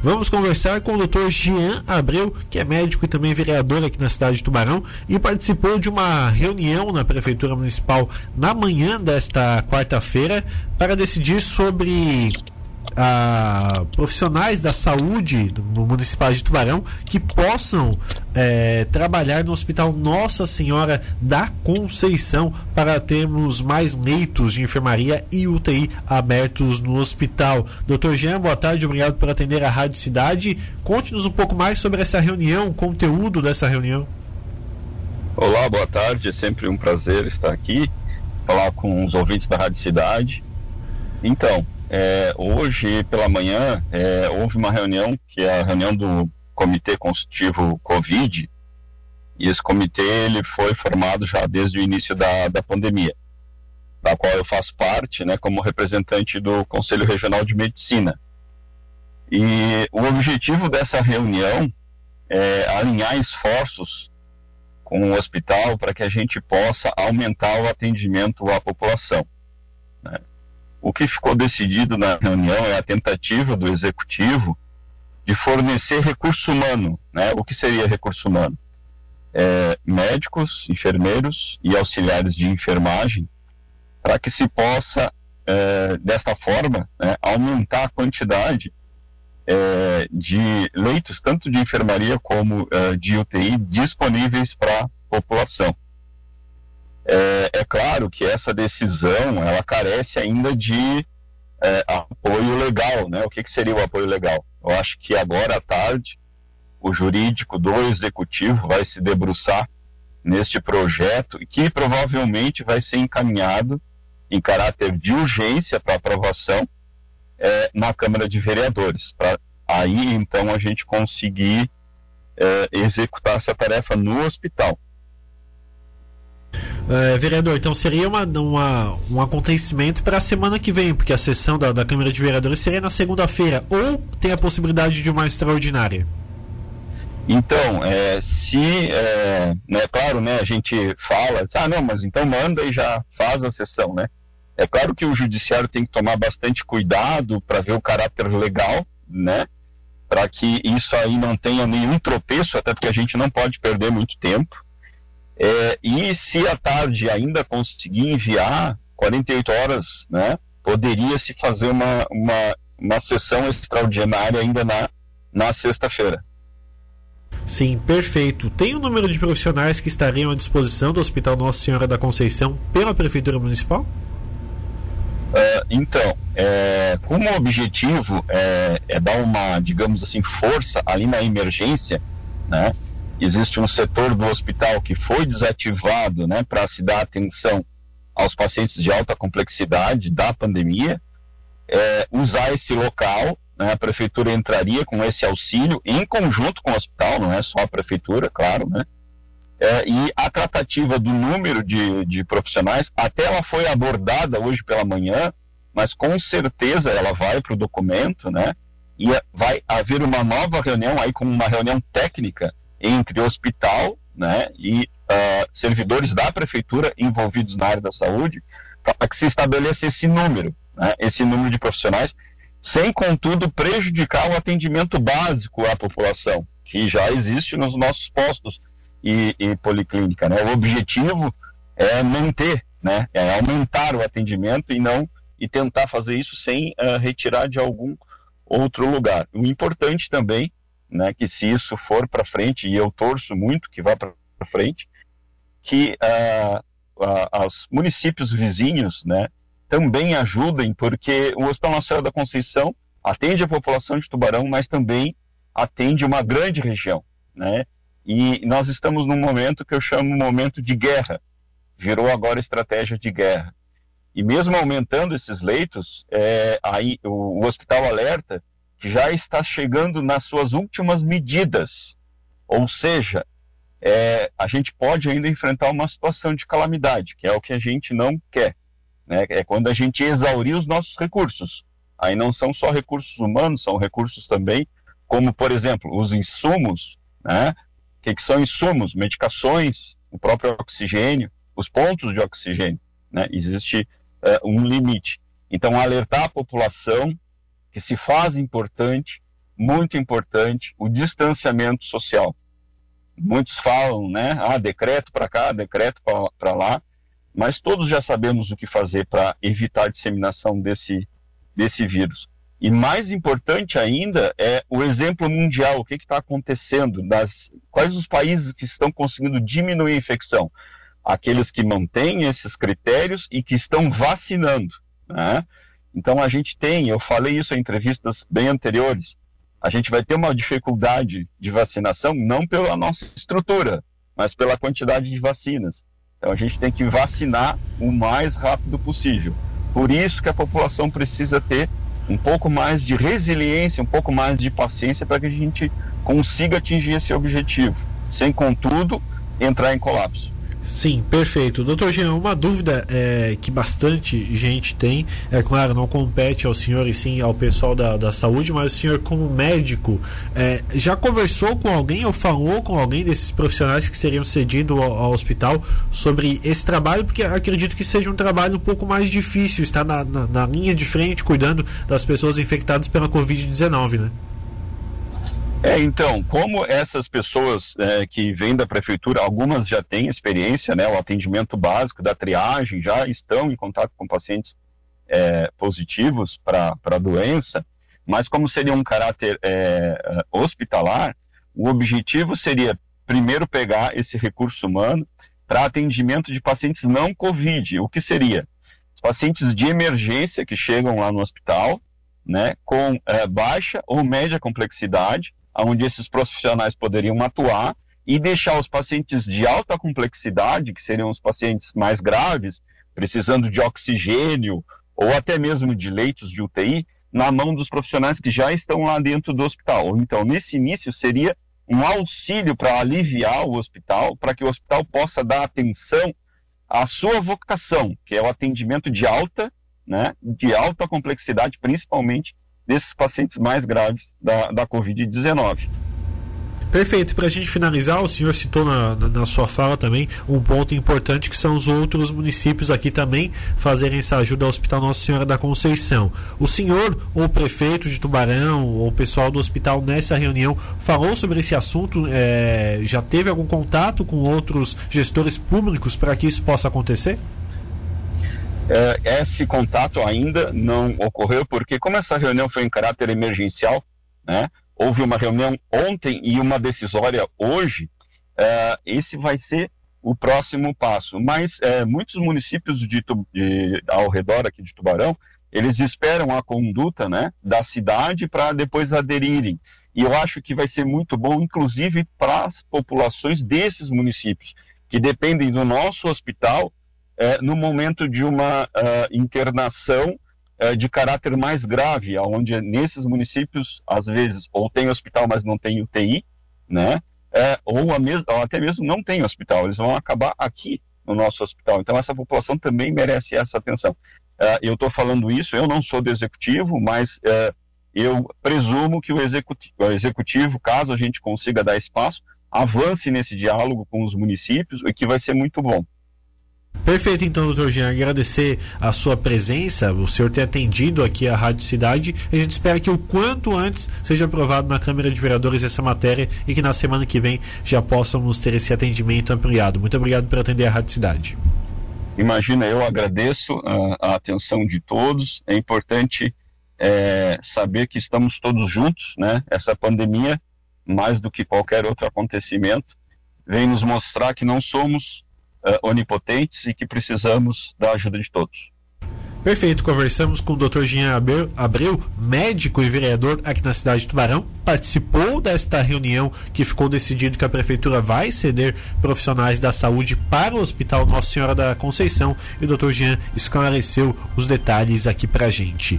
Vamos conversar com o Dr. Jean Abreu, que é médico e também vereador aqui na cidade de Tubarão e participou de uma reunião na Prefeitura Municipal na manhã desta quarta-feira para decidir sobre a profissionais da saúde no municipal de Tubarão que possam é, trabalhar no Hospital Nossa Senhora da Conceição para termos mais leitos de enfermaria e UTI abertos no hospital. Doutor Jean, boa tarde, obrigado por atender a Rádio Cidade. Conte-nos um pouco mais sobre essa reunião, conteúdo dessa reunião. Olá, boa tarde, é sempre um prazer estar aqui, falar com os ouvintes da Rádio Cidade. Então, é, hoje pela manhã é, houve uma reunião que é a reunião do Comitê Consultivo Covid e esse comitê ele foi formado já desde o início da, da pandemia, da qual eu faço parte, né, como representante do Conselho Regional de Medicina. E o objetivo dessa reunião é alinhar esforços com o hospital para que a gente possa aumentar o atendimento à população. Né? Que ficou decidido na reunião é a tentativa do executivo de fornecer recurso humano. Né? O que seria recurso humano? É, médicos, enfermeiros e auxiliares de enfermagem, para que se possa, é, desta forma, né, aumentar a quantidade é, de leitos, tanto de enfermaria como é, de UTI, disponíveis para a população. É, é, claro que essa decisão ela carece ainda de é, apoio legal, né? O que, que seria o apoio legal? Eu acho que agora à tarde o jurídico do executivo vai se debruçar neste projeto que provavelmente vai ser encaminhado em caráter de urgência para aprovação é, na Câmara de Vereadores, para aí então a gente conseguir é, executar essa tarefa no hospital. É, vereador, então seria uma, uma um acontecimento para a semana que vem, porque a sessão da, da Câmara de Vereadores seria na segunda-feira, ou tem a possibilidade de uma extraordinária? Então, é, se, é, né, claro, né, a gente fala, ah, não, mas então manda e já faz a sessão, né? É claro que o judiciário tem que tomar bastante cuidado para ver o caráter legal, né? Para que isso aí não tenha nenhum tropeço, até porque a gente não pode perder muito tempo. É, e se à tarde ainda conseguir enviar 48 horas, né, poderia se fazer uma, uma, uma sessão extraordinária ainda na, na sexta-feira. Sim, perfeito. Tem o um número de profissionais que estariam à disposição do Hospital Nossa Senhora da Conceição pela Prefeitura Municipal? Uh, então, é, como objetivo é, é, dar uma, digamos assim, força ali na emergência, né? Existe um setor do hospital que foi desativado né, para se dar atenção aos pacientes de alta complexidade da pandemia, é, usar esse local, né, a prefeitura entraria com esse auxílio em conjunto com o hospital, não é só a prefeitura, claro, né? É, e a tratativa do número de, de profissionais, até ela foi abordada hoje pela manhã, mas com certeza ela vai para o documento, né? E vai haver uma nova reunião aí com uma reunião técnica entre hospital né, e uh, servidores da prefeitura envolvidos na área da saúde para que se estabeleça esse número, né, esse número de profissionais, sem, contudo, prejudicar o atendimento básico à população, que já existe nos nossos postos e, e policlínica. Né? O objetivo é manter, né, é aumentar o atendimento e não e tentar fazer isso sem uh, retirar de algum outro lugar. O importante também né, que se isso for para frente, e eu torço muito que vá para frente, que uh, uh, os municípios vizinhos né, também ajudem, porque o Hospital Nacional da Conceição atende a população de Tubarão, mas também atende uma grande região. Né? E nós estamos num momento que eu chamo momento de guerra, virou agora estratégia de guerra. E mesmo aumentando esses leitos, é, aí o, o hospital alerta já está chegando nas suas últimas medidas. Ou seja, é, a gente pode ainda enfrentar uma situação de calamidade, que é o que a gente não quer. Né? É quando a gente exaurir os nossos recursos. Aí não são só recursos humanos, são recursos também, como, por exemplo, os insumos. Né? O que, que são insumos? Medicações, o próprio oxigênio, os pontos de oxigênio. Né? Existe uh, um limite. Então, alertar a população que se faz importante muito importante o distanciamento social. Muitos falam, né? Ah, decreto para cá, decreto para lá, mas todos já sabemos o que fazer para evitar a disseminação desse, desse vírus. E mais importante ainda é o exemplo mundial, o que está acontecendo, das, quais os países que estão conseguindo diminuir a infecção. Aqueles que mantêm esses critérios e que estão vacinando. Né? Então a gente tem, eu falei isso em entrevistas bem anteriores, a gente vai ter uma dificuldade de vacinação não pela nossa estrutura, mas pela quantidade de vacinas. Então a gente tem que vacinar o mais rápido possível. Por isso que a população precisa ter um pouco mais de resiliência, um pouco mais de paciência para que a gente consiga atingir esse objetivo, sem, contudo, entrar em colapso. Sim, perfeito. Doutor Jean, uma dúvida é, que bastante gente tem, é claro, não compete ao senhor e sim ao pessoal da, da saúde, mas o senhor, como médico, é, já conversou com alguém ou falou com alguém desses profissionais que seriam cedidos ao, ao, hospital sobre esse trabalho? Porque acredito que seja um trabalho um pouco mais difícil estar na, na, na linha de frente cuidando das pessoas infectadas pela Covid-19, né? É, então, como essas pessoas é, que vêm da prefeitura, algumas já têm experiência, né, o atendimento básico da triagem, já estão em contato com pacientes é, positivos para a doença, mas como seria um caráter é, hospitalar, o objetivo seria primeiro pegar esse recurso humano para atendimento de pacientes não Covid, o que seria? Os pacientes de emergência que chegam lá no hospital, né, com é, baixa ou média complexidade, onde esses profissionais poderiam atuar e deixar os pacientes de alta complexidade, que seriam os pacientes mais graves, precisando de oxigênio ou até mesmo de leitos de UTI, na mão dos profissionais que já estão lá dentro do hospital. Então, nesse início, seria um auxílio para aliviar o hospital, para que o hospital possa dar atenção à sua vocação, que é o atendimento de alta, né, de alta complexidade, principalmente desses pacientes mais graves da, da Covid-19. Perfeito. Para a gente finalizar, o senhor citou na, na, sua fala também um ponto importante que são os outros municípios aqui também fazerem essa ajuda ao Hospital Nossa Senhora da Conceição. O senhor, ou o prefeito de Tubarão, ou o pessoal do hospital nessa reunião, falou sobre esse assunto? É, já teve algum contato com outros gestores públicos para que isso possa acontecer? É, esse contato ainda não ocorreu, porque como essa reunião foi em caráter emergencial, né, houve uma reunião ontem e uma decisória hoje, é, esse vai ser o próximo passo. Mas é, muitos municípios de, de, ao redor aqui de Tubarão, eles esperam a conduta né, da cidade para depois aderirem. E eu acho que vai ser muito bom, inclusive para as populações desses municípios, que dependem do nosso hospital é, no momento de uma uh, internação uh, de caráter mais grave, onde nesses municípios, às vezes, ou tem hospital, mas não tem UTI, né? É, ou, ou até mesmo não tem hospital, eles vão acabar aqui no nosso hospital. Então, essa população também merece essa atenção. Uh, eu estou falando isso, eu não sou do executivo, mas eu presumo que o o executivo, caso a gente consiga dar espaço, avance nesse diálogo com os municípios, o que vai ser muito bom. Perfeito, então, doutor Jean. Agradecer a sua presença, o senhor ter atendido aqui a Rádio Cidade. A gente espera que o quanto antes seja aprovado na Câmara de Vereadores essa matéria e que na semana que vem já possamos ter esse atendimento ampliado. Muito obrigado por atender a Rádio Cidade. Imagina, eu agradeço a, a atenção de todos. É importante é, saber que estamos todos juntos, né? Essa pandemia, mais do que qualquer outro acontecimento, vem nos mostrar que não somos uh, onipotentes e que precisamos da ajuda de todos. Perfeito, conversamos com o Dr. Jean Abreu, médico e vereador aqui na cidade de Tubarão. Participou desta reunião que ficou decidido que a prefeitura vai ceder profissionais da saúde para o Hospital Nossa Senhora da Conceição e o Dr. Jean esclareceu os detalhes aqui pra gente.